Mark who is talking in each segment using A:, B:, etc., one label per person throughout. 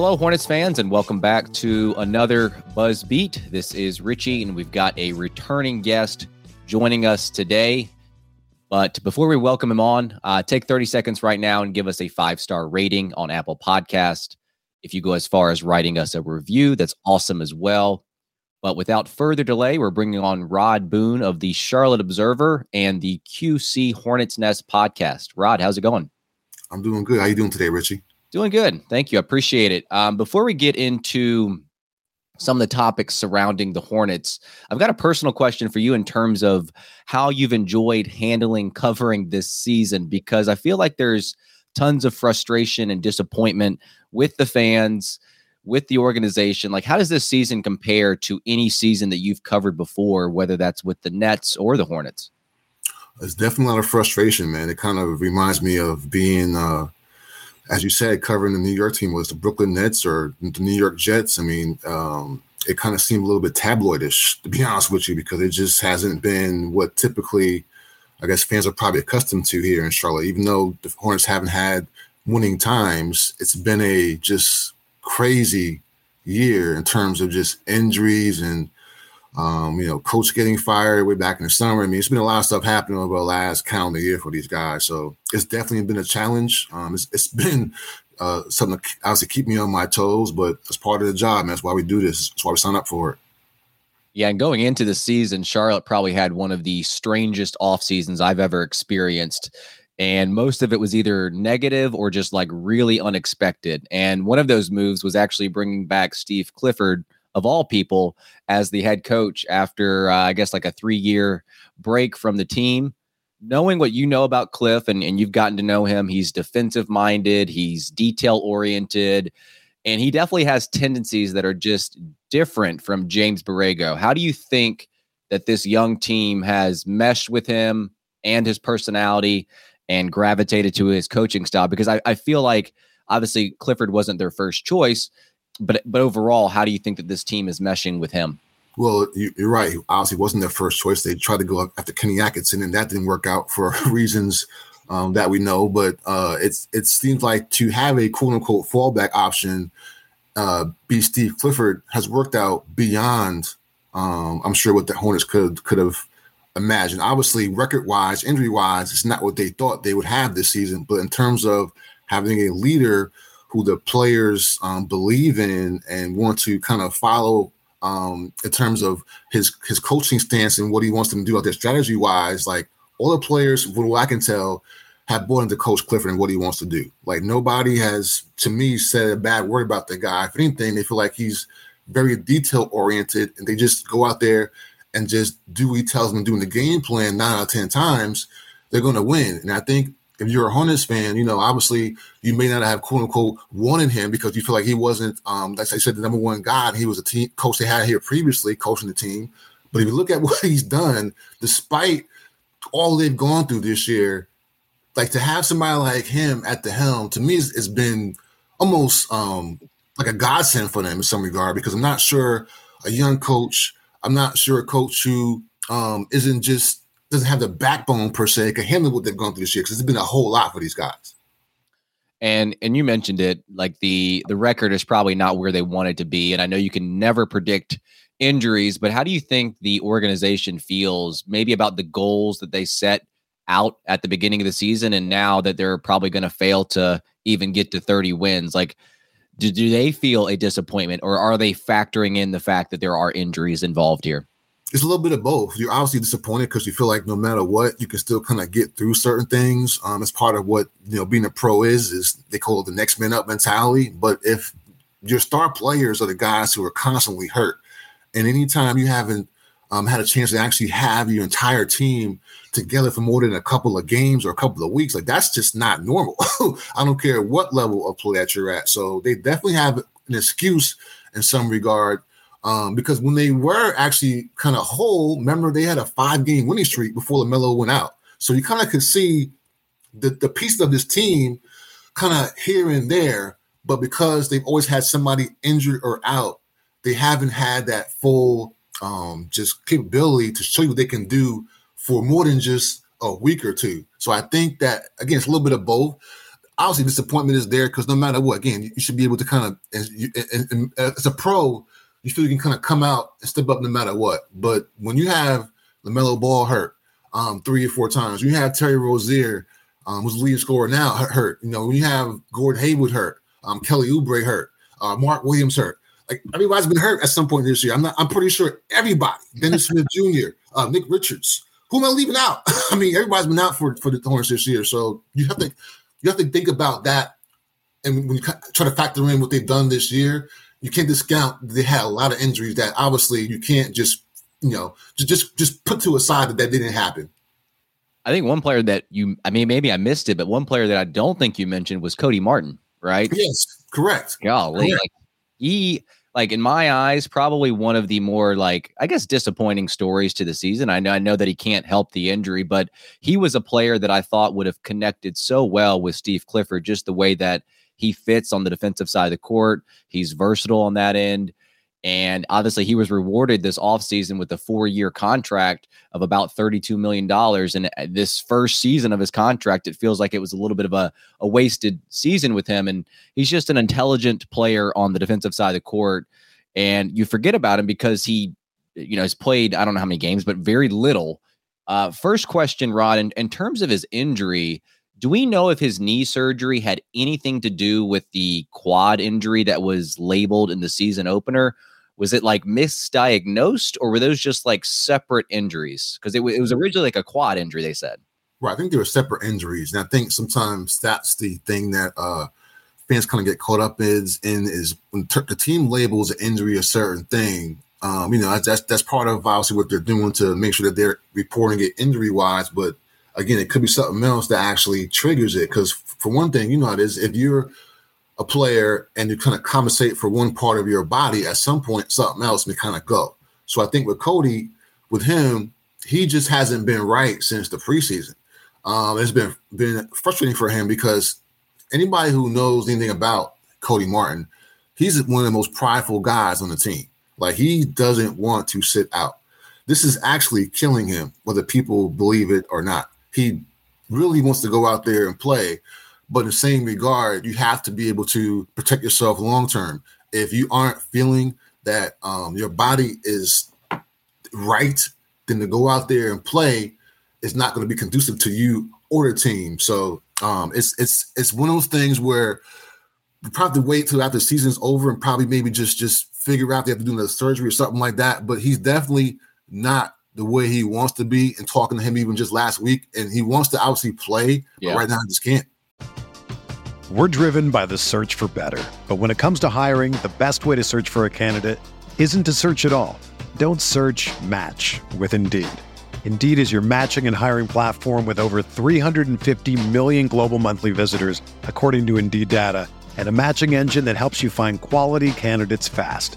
A: Hello, Hornets fans, and welcome back to another Buzz Beat. This is Richie, and we've got a returning guest joining us today. But before we welcome him on, uh, take 30 seconds right now and give us a five star rating on Apple Podcast. If you go as far as writing us a review, that's awesome as well. But without further delay, we're bringing on Rod Boone of the Charlotte Observer and the QC Hornets Nest podcast. Rod, how's it going?
B: I'm doing good. How you doing today, Richie?
A: Doing good. Thank you. I appreciate it. Um, before we get into some of the topics surrounding the Hornets, I've got a personal question for you in terms of how you've enjoyed handling covering this season, because I feel like there's tons of frustration and disappointment with the fans, with the organization. Like, how does this season compare to any season that you've covered before, whether that's with the Nets or the Hornets?
B: It's definitely a lot of frustration, man. It kind of reminds me of being, uh, as you said, covering the New York team was the Brooklyn Nets or the New York Jets. I mean, um, it kind of seemed a little bit tabloidish, to be honest with you, because it just hasn't been what typically, I guess, fans are probably accustomed to here in Charlotte. Even though the Hornets haven't had winning times, it's been a just crazy year in terms of just injuries and um, you know, coach getting fired way back in the summer. I mean, it's been a lot of stuff happening over the last calendar year for these guys. So it's definitely been a challenge. Um, it's, it's been uh, something to obviously keep me on my toes, but it's part of the job, man. That's why we do this. That's why we sign up for it.
A: Yeah, and going into the season, Charlotte probably had one of the strangest off seasons I've ever experienced. And most of it was either negative or just like really unexpected. And one of those moves was actually bringing back Steve Clifford – of all people as the head coach after uh, I guess like a three year break from the team. Knowing what you know about Cliff and, and you've gotten to know him, he's defensive minded, he's detail oriented, and he definitely has tendencies that are just different from James Borrego. How do you think that this young team has meshed with him and his personality and gravitated to his coaching style? Because I, I feel like obviously Clifford wasn't their first choice, but but overall, how do you think that this team is meshing with him?
B: Well, you, are right. Obviously, wasn't their first choice. They tried to go after Kenny Atkinson, and that didn't work out for reasons um, that we know. But uh, it's it seems like to have a quote unquote fallback option, uh, be Steve Clifford has worked out beyond. Um, I'm sure what the Hornets could could have imagined. Obviously, record wise, injury wise, it's not what they thought they would have this season. But in terms of having a leader who the players um, believe in and want to kind of follow um, in terms of his his coaching stance and what he wants them to do out there strategy wise. Like all the players, what I can tell, have bought into Coach Clifford and what he wants to do. Like nobody has, to me, said a bad word about the guy. If anything, they feel like he's very detail oriented, and they just go out there and just do what he tells them doing the game plan nine out of ten times. They're going to win, and I think if you're a Hornets fan, you know, obviously you may not have quote unquote wanted him because you feel like he wasn't, um, like I said, the number one guy. He was a team coach they had here previously, coaching the team. But if you look at what he's done, despite all they've gone through this year, like to have somebody like him at the helm, to me, it's, it's been almost um, like a godsend for them in some regard because I'm not sure a young coach, I'm not sure a coach who um, isn't just doesn't have the backbone per se to handle what they've gone through this year because it's been a whole lot for these guys.
A: And and you mentioned it, like the the record is probably not where they want it to be. And I know you can never predict injuries, but how do you think the organization feels maybe about the goals that they set out at the beginning of the season and now that they're probably going to fail to even get to 30 wins? Like do, do they feel a disappointment or are they factoring in the fact that there are injuries involved here?
B: It's a little bit of both. You're obviously disappointed because you feel like no matter what, you can still kind of get through certain things. Um, it's part of what you know being a pro is. Is they call it the next man up mentality. But if your star players are the guys who are constantly hurt, and anytime you haven't um, had a chance to actually have your entire team together for more than a couple of games or a couple of weeks, like that's just not normal. I don't care what level of play that you're at. So they definitely have an excuse in some regard um, because when they were actually kind of whole, remember they had a five game winning streak before LaMelo went out. So you kind of could see the, the pieces of this team kind of here and there, but because they've always had somebody injured or out, they haven't had that full um, just capability to show you what they can do for more than just a week or two. So I think that again, it's a little bit of both. Obviously, disappointment is there because no matter what, again, you should be able to kind of, as, as a pro, you feel you can kind of come out and step up no matter what. But when you have LaMelo Ball hurt um, three or four times, you have Terry Rozier, um, who's the leading scorer now, hurt. You know, when you have Gordon Hayward hurt, um, Kelly Oubre hurt, uh, Mark Williams hurt. Like everybody's been hurt at some point this year. I'm not. I'm pretty sure everybody. Dennis Smith Jr., uh, Nick Richards. Who am I leaving out? I mean, everybody's been out for for the Hornets this year. So you have to you have to think about that, and when you try to factor in what they've done this year, you can't discount they had a lot of injuries that obviously you can't just you know just just put to a side that that didn't happen.
A: I think one player that you I mean maybe I missed it, but one player that I don't think you mentioned was Cody Martin, right?
B: Yes, correct.
A: Golly, correct. Like, he like in my eyes probably one of the more like I guess disappointing stories to the season. I know I know that he can't help the injury, but he was a player that I thought would have connected so well with Steve Clifford just the way that he fits on the defensive side of the court. He's versatile on that end. And obviously, he was rewarded this offseason with a four year contract of about $32 million. And uh, this first season of his contract, it feels like it was a little bit of a, a wasted season with him. And he's just an intelligent player on the defensive side of the court. And you forget about him because he, you know, has played, I don't know how many games, but very little. Uh, first question, Rod, in, in terms of his injury, do we know if his knee surgery had anything to do with the quad injury that was labeled in the season opener? Was it like misdiagnosed or were those just like separate injuries? Because it, w- it was originally like a quad injury, they said.
B: Right. I think they were separate injuries. And I think sometimes that's the thing that uh, fans kind of get caught up is in is when t- the team labels an injury a certain thing. Um, you know, that's that's part of obviously what they're doing to make sure that they're reporting it injury wise, but again, it could be something else that actually triggers it. Because for one thing, you know it is. If you're a player and you kind of compensate for one part of your body, at some point something else may kind of go. So I think with Cody, with him, he just hasn't been right since the preseason. Um, it's been been frustrating for him because anybody who knows anything about Cody Martin, he's one of the most prideful guys on the team. Like he doesn't want to sit out. This is actually killing him, whether people believe it or not he really wants to go out there and play. But in the same regard, you have to be able to protect yourself long term. If you aren't feeling that um, your body is right, then to go out there and play is not going to be conducive to you or the team. So um, it's it's it's one of those things where you probably wait till after the season's over and probably maybe just just figure out they have to do another surgery or something like that. But he's definitely not the way he wants to be and talking to him even just last week. And he wants to obviously play, yeah. but right now he just can't.
C: We're driven by the search for better. But when it comes to hiring, the best way to search for a candidate isn't to search at all. Don't search match with Indeed. Indeed is your matching and hiring platform with over 350 million global monthly visitors, according to Indeed data, and a matching engine that helps you find quality candidates fast.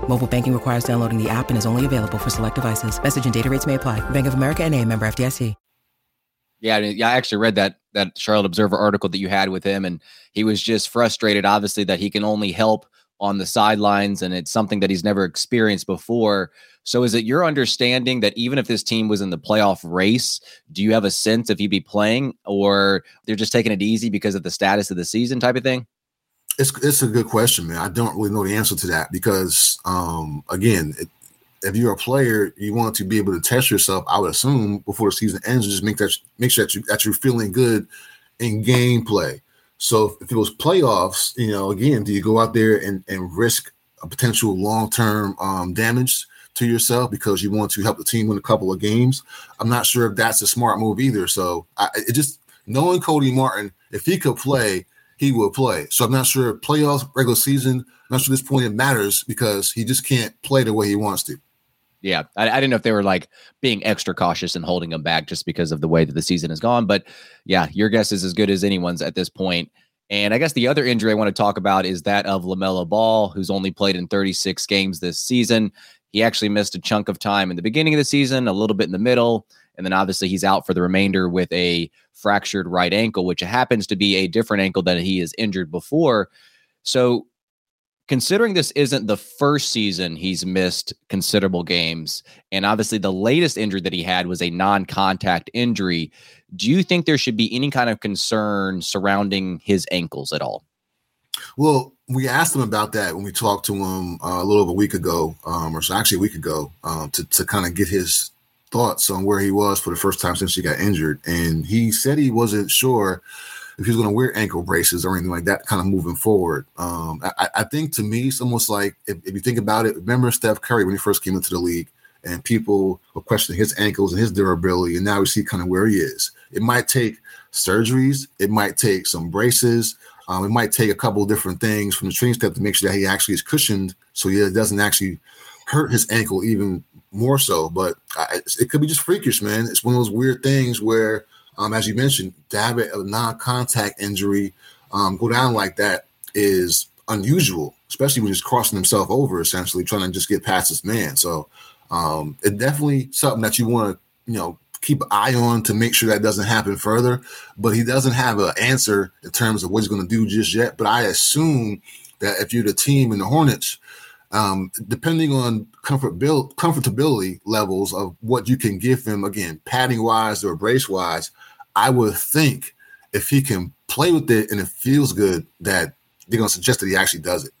D: Mobile banking requires downloading the app and is only available for select devices. Message and data rates may apply. Bank of America and a member FDIC.
A: Yeah, yeah, I actually read that that Charlotte Observer article that you had with him, and he was just frustrated, obviously, that he can only help on the sidelines, and it's something that he's never experienced before. So, is it your understanding that even if this team was in the playoff race, do you have a sense if he'd be playing, or they're just taking it easy because of the status of the season, type of thing?
B: It's it's a good question, man. I don't really know the answer to that because, um, again, it, if you're a player, you want to be able to test yourself. I would assume before the season ends, just make that make sure that you that you're feeling good in gameplay. So if it was playoffs, you know, again, do you go out there and and risk a potential long term um, damage to yourself because you want to help the team win a couple of games? I'm not sure if that's a smart move either. So I, it just knowing Cody Martin, if he could play, he will play. So I'm not sure playoffs, regular season. I'm not sure this point it matters because he just can't play the way he wants to.
A: Yeah, I, I, didn't know if they were like being extra cautious and holding him back just because of the way that the season has gone. But yeah, your guess is as good as anyone's at this point. And I guess the other injury I want to talk about is that of LaMelo Ball, who's only played in 36 games this season. He actually missed a chunk of time in the beginning of the season, a little bit in the middle, and then obviously he's out for the remainder with a fractured right ankle, which happens to be a different ankle than he has injured before. So considering this isn't the first season he's missed considerable games, and obviously the latest injury that he had was a non contact injury, do you think there should be any kind of concern surrounding his ankles at all?
B: Well, we asked him about that when we talked to him uh, a little over a week ago, um, or so actually a week ago, um, to, to kind of get his thoughts on where he was for the first time since he got injured. And he said he wasn't sure if he's going to wear ankle braces or anything like that, kind of moving forward. Um, I, I, think to me, it's almost like if, if, you think about it, remember Steph Curry when he first came into the league, and people were questioning his ankles and his durability, and now we see kind of where he is. It might take surgeries, it might take some braces, um, it might take a couple different things from the training step to make sure that he actually is cushioned, so he doesn't actually hurt his ankle even more so. But I, it could be just freakish, man. It's one of those weird things where um, as you mentioned, to have a non-contact injury um, go down like that is unusual, especially when he's crossing himself over, essentially trying to just get past this man. So um, it's definitely something that you want to, you know, keep an eye on to make sure that doesn't happen further. But he doesn't have an answer in terms of what he's going to do just yet. But I assume that if you're the team in the Hornets, um, depending on comfort comfortability levels of what you can give him, again, padding wise or brace wise, I would think if he can play with it and it feels good, that they're going to suggest that he actually does it.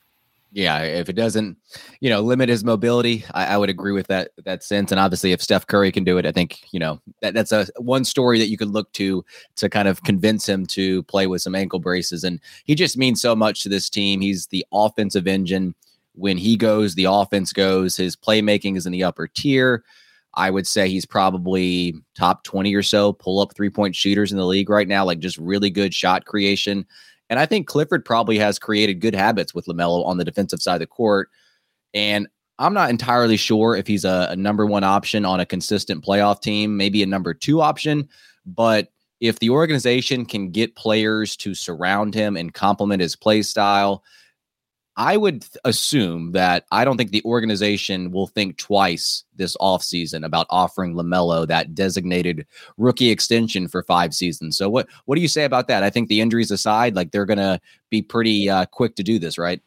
A: Yeah, if it doesn't, you know, limit his mobility, I, I, would agree with that that sense. And obviously, if Steph Curry can do it, I think you know that that's a one story that you could look to to kind of convince him to play with some ankle braces. And he just means so much to this team. He's the offensive engine when he goes, the offense goes. His playmaking is in the upper tier. I would say he's probably top 20 or so pull up three point shooters in the league right now, like just really good shot creation. And I think Clifford probably has created good habits with LaMelo on the defensive side of the court. And I'm not entirely sure if he's a, a number one option on a consistent playoff team, maybe a number two option. But if the organization can get players to surround him and complement his play style, I would assume that I don't think the organization will think twice this offseason about offering LaMelo that designated rookie extension for five seasons. So what what do you say about that? I think the injuries aside, like they're going to be pretty uh, quick to do this, right?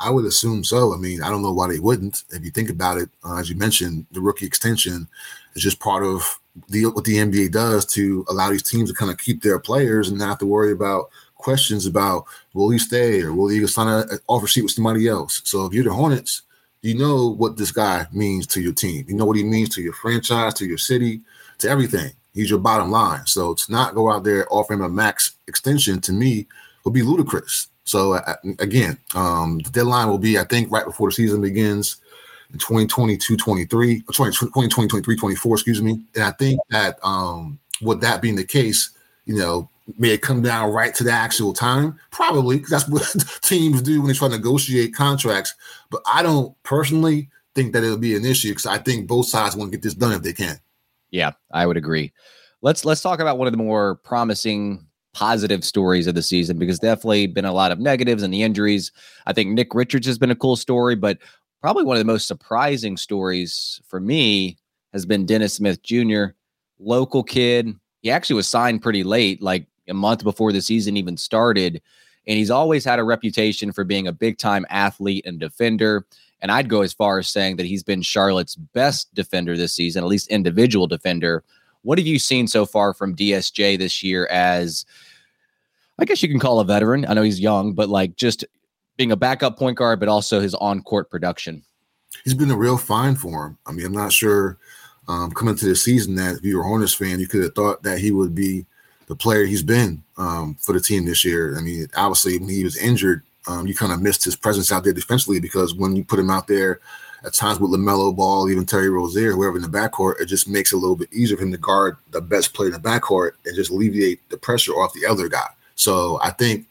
B: I would assume so. I mean, I don't know why they wouldn't. If you think about it, uh, as you mentioned, the rookie extension is just part of the what the NBA does to allow these teams to kind of keep their players and not have to worry about questions about will he stay or will he sign an offer sheet with somebody else. So if you're the Hornets, you know what this guy means to your team. You know what he means to your franchise, to your city, to everything. He's your bottom line. So to not go out there offer him a max extension to me would be ludicrous. So uh, again, um, the deadline will be, I think, right before the season begins in 2022, 23, 2020, 23, 24, excuse me. And I think that um, with that being the case, you know, may it come down right to the actual time? Probably, because that's what teams do when they try to negotiate contracts. But I don't personally think that it'll be an issue because I think both sides want to get this done if they can.
A: Yeah, I would agree. Let's let's talk about one of the more promising positive stories of the season because definitely been a lot of negatives and the injuries. I think Nick Richards has been a cool story, but probably one of the most surprising stories for me has been Dennis Smith Jr., local kid. He actually was signed pretty late, like a month before the season even started. And he's always had a reputation for being a big time athlete and defender. And I'd go as far as saying that he's been Charlotte's best defender this season, at least individual defender. What have you seen so far from DSJ this year as, I guess you can call a veteran? I know he's young, but like just being a backup point guard, but also his on court production.
B: He's been a real find for him. I mean, I'm not sure um, coming to the season that if you were a Hornets fan, you could have thought that he would be the player he's been um, for the team this year. I mean, obviously, when he was injured, um, you kind of missed his presence out there defensively because when you put him out there at times with LaMelo Ball, even Terry Rozier, whoever in the backcourt, it just makes it a little bit easier for him to guard the best player in the backcourt and just alleviate the pressure off the other guy. So I think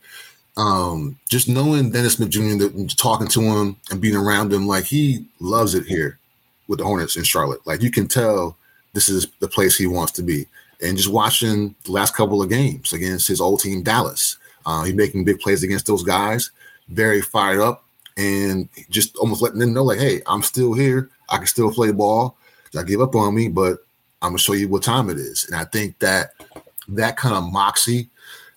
B: um, just knowing Dennis Smith Jr., talking to him and being around him, like he loves it here with the Hornets in Charlotte. Like you can tell this is the place he wants to be and just watching the last couple of games against his old team, Dallas. Uh, he's making big plays against those guys, very fired up, and just almost letting them know, like, hey, I'm still here. I can still play ball. I give up on me, but I'm gonna show you what time it is. And I think that that kind of moxie,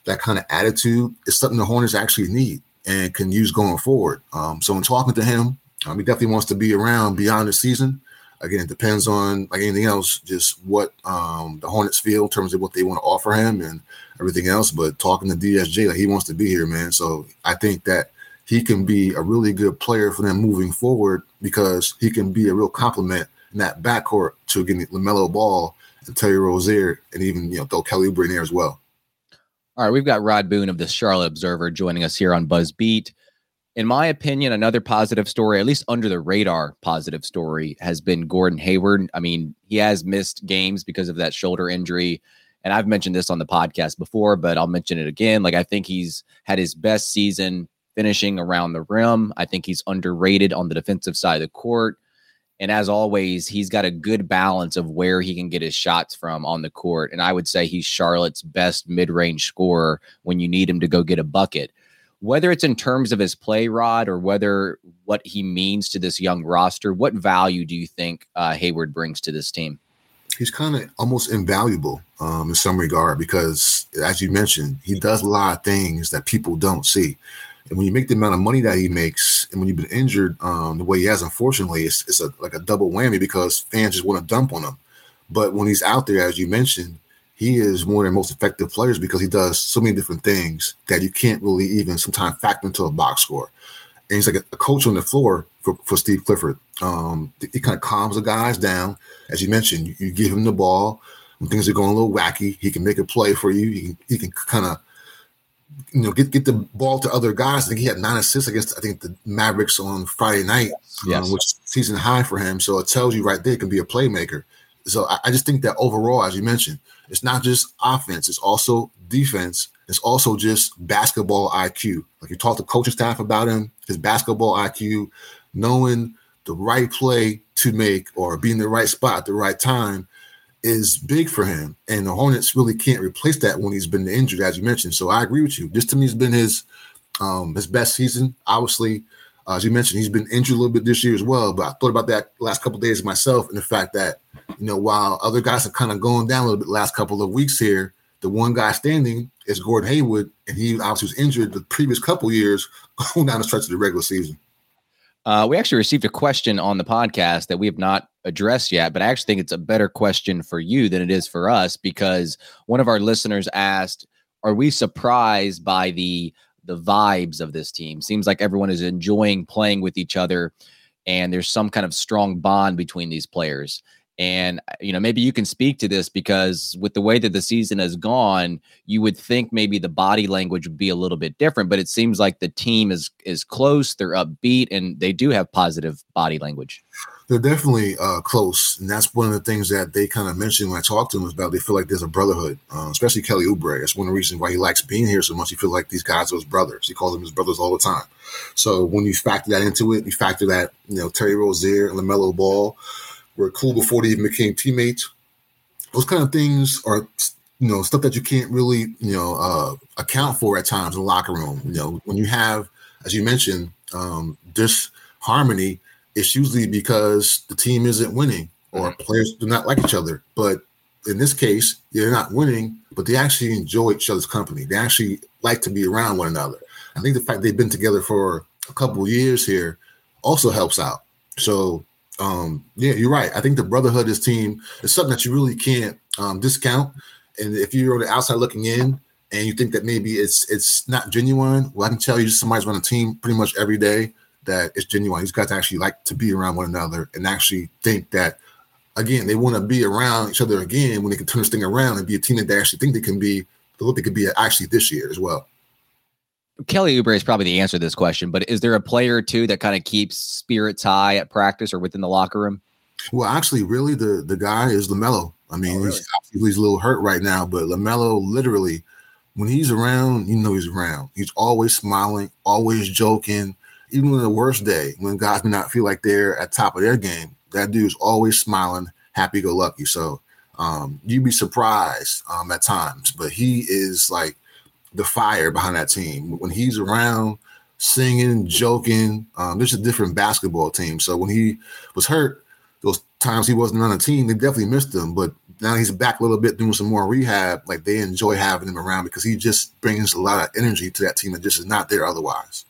B: that kind of attitude is something the Hornets actually need and can use going forward. Um, so in talking to him, um, he definitely wants to be around beyond the season again, it depends on like anything else, just what um, the Hornets feel in terms of what they want to offer him and everything else. But talking to DSJ, like he wants to be here, man. So I think that he can be a really good player for them moving forward because he can be a real complement in that backcourt to getting LaMelo Ball and Terry Rozier and even you know throw Kelly Oubre in there as well.
A: All right, we've got Rod Boone of the Charlotte Observer joining us here on Buzz Beat in my opinion, another positive story, at least under the radar positive story, has been Gordon Hayward. I mean, he has missed games because of that shoulder injury. And I've mentioned this on the podcast before, but I'll mention it again. Like, I think he's had his best season finishing around the rim. I think he's underrated on the defensive side of the court. And as always, he's got a good balance of where he can get his shots from on the court. And I would say he's Charlotte's best mid range scorer when you need him to go get a bucket whether it's in terms of his play rod or whether what he means to this young roster, what value do you think uh, Hayward brings to this team?
B: He's kind of almost invaluable um, in some regard because, as you mentioned, he does a lot of things that people don't see. And when you make the amount of money that he makes, and when you've been injured um, the way he has, unfortunately, it's, it's a, like a double whammy because fans just want to dump on him. But when he's out there, as you mentioned, he is one of the most effective players because he does so many different things that you can't really even sometimes factor into a box score. And he's like a, a coach on the floor for, for Steve Clifford. Um, he kind of calms the guys down. As you mentioned, you, you, give him the ball when things are going a little wacky. He can make a play for you. He can, he can kind of you know get get the ball to other guys. I think he had nine assists against I think the Mavericks on Friday night, yes. um, which season high for him. So it tells you right there can be a playmaker. So I, I just think that overall, as you mentioned, it's not just offense, it's also defense. It's also just basketball IQ. Like you talk to coaching staff about him, his basketball IQ, knowing the right play to make or being in the right spot at the right time is big for him. And the Hornets really can't replace that when he's been injured, as you mentioned. So I agree with you. This to me has been his um his best season. Obviously, uh, as you mentioned, he's been injured a little bit this year as well. But I thought about that last couple days myself, and the fact that you know while other guys have kind of gone down a little bit last couple of weeks here, the one guy standing is Gordon Hayward, and he obviously was injured the previous couple years going down the stretch of the regular season.
A: Uh, we actually received a question on the podcast that we have not addressed yet, but I actually think it's a better question for you than it is for us because one of our listeners asked, "Are we surprised by the the vibes of this team? Seems like everyone is enjoying playing with each other, and there's some kind of strong bond between these players." And uh, you know, maybe you can speak to this because with the way that the season has gone, you would think maybe the body language would be a little bit different, but it seems like the team is is close, they're upbeat, and they do have positive body language.
B: They're definitely uh, close, and that's one of the things that they kind of mentioned when I talked to them is about. They feel like there's a brotherhood, uh, especially Kelly Oubre. That's one of the reasons why he likes being here so much. He feels like these guys are his brothers. He calls them his brothers all the time. So when you factor that into it, you factor that you know Terry Rozier and LaMelo Ball were cool before they even became teammates. Those kind of things are, you know, stuff that you can't really, you know, uh, account for at times in the locker room. You know, when you have, as you mentioned, um, this harmony, it's usually because the team isn't winning or mm-hmm. players do not like each other. But in this case, they're not winning, but they actually enjoy each other's company. They actually like to be around one another. I think the fact they've been together for a couple years here also helps out. So um, yeah, you're right. I think the brotherhood of this team is something that you really can't um, discount. And if you're on the outside looking in and you think that maybe it's it's not genuine, well, I can tell you somebody's on a team pretty much every day that it's genuine. These guys actually like to be around one another and actually think that again they want to be around each other again when they can turn this thing around and be a team that they actually think they can be, what they could be actually this year as well.
A: Kelly Oubre is probably the answer to this question, but is there a player or two that kind of keeps spirits high at practice or within the locker room?
B: Well, actually, really, the the guy is LaMelo. I mean, oh, really? he's, he's a little hurt right now, but LaMelo literally, when he's around, you know he's around. He's always smiling, always joking. Even on the worst day, when guys may not feel like they're at top of their game, that dude's always smiling, happy go lucky. So um, you'd be surprised um, at times, but he is like the fire behind that team. When he's around, singing, joking, um, there's a different basketball team. So when he was hurt, those times he wasn't on the team, they definitely missed him. But now he's back a little bit doing some more rehab. Like they enjoy having him around because he just brings a lot of energy to that team that just is not there otherwise.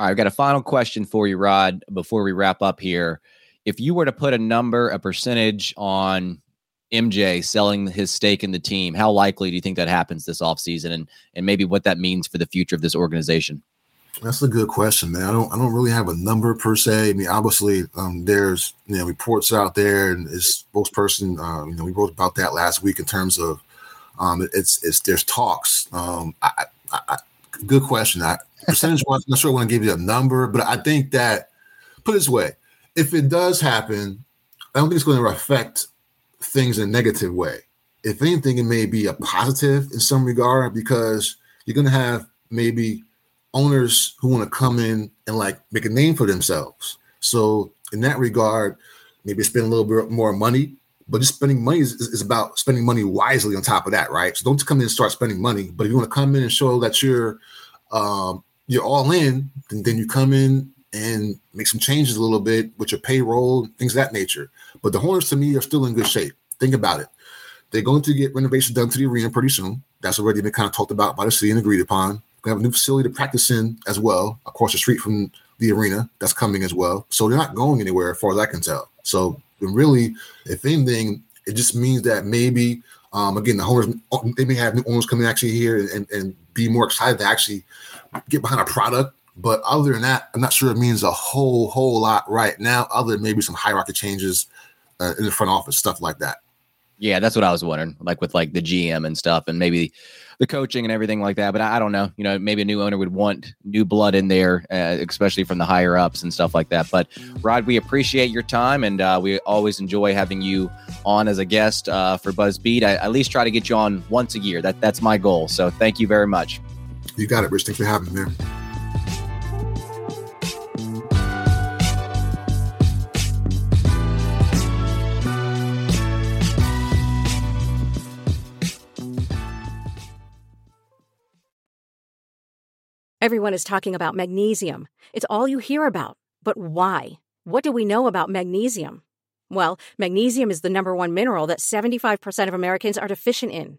A: All right, I've got a final question for you, Rod, before we wrap up here. If you were to put a number, a percentage on MJ selling his stake in the team, how likely do you think that happens this offseason and and maybe what that means for the future of this organization?
B: That's a good question, man. I don't I don't really have a number per se. I mean, obviously, um, there's you know reports out there, and it's spokesperson. Uh, you know, we wrote about that last week in terms of um, it's it's there's talks. Um, I, I, I, good question. I percentage wise, I'm not sure I want to give you a number, but I think that put it this way, if it does happen, I don't think it's going to affect things in a negative way. If anything, it may be a positive in some regard because you're going to have maybe owners who want to come in and like make a name for themselves. So in that regard, maybe spend a little bit more money, but just spending money is, is about spending money wisely on top of that, right? So don't come in and start spending money, but if you want to come in and show that you're um, you're all in, then, you come in and make some changes a little bit with your payroll, things that nature. But the Hornets to me are still in good shape. Think about it. They're going to get renovation done to the arena pretty soon. That's already been kind of talked about by the city and agreed upon. We have a new facility to practice in as well, across the street from the arena. That's coming as well. So they're not going anywhere, as far as I can tell. So really, if anything, it just means that maybe um, again the owners they may have new owners coming actually here and, and be more excited to actually get behind a product but other than that, I'm not sure it means a whole whole lot right now, other than maybe some hierarchy changes uh, in the front office, stuff like that.
A: Yeah, that's what I was wondering, like with like the GM and stuff, and maybe the coaching and everything like that. But I, I don't know. You know, maybe a new owner would want new blood in there, uh, especially from the higher ups and stuff like that. But Rod, we appreciate your time, and uh, we always enjoy having you on as a guest uh, for BuzzBeat. I, at least try to get you on once a year. That that's my goal. So thank you very much.
B: You got it, Rich. Thanks for having me, man.
E: Everyone is talking about magnesium. It's all you hear about. But why? What do we know about magnesium? Well, magnesium is the number one mineral that 75% of Americans are deficient in.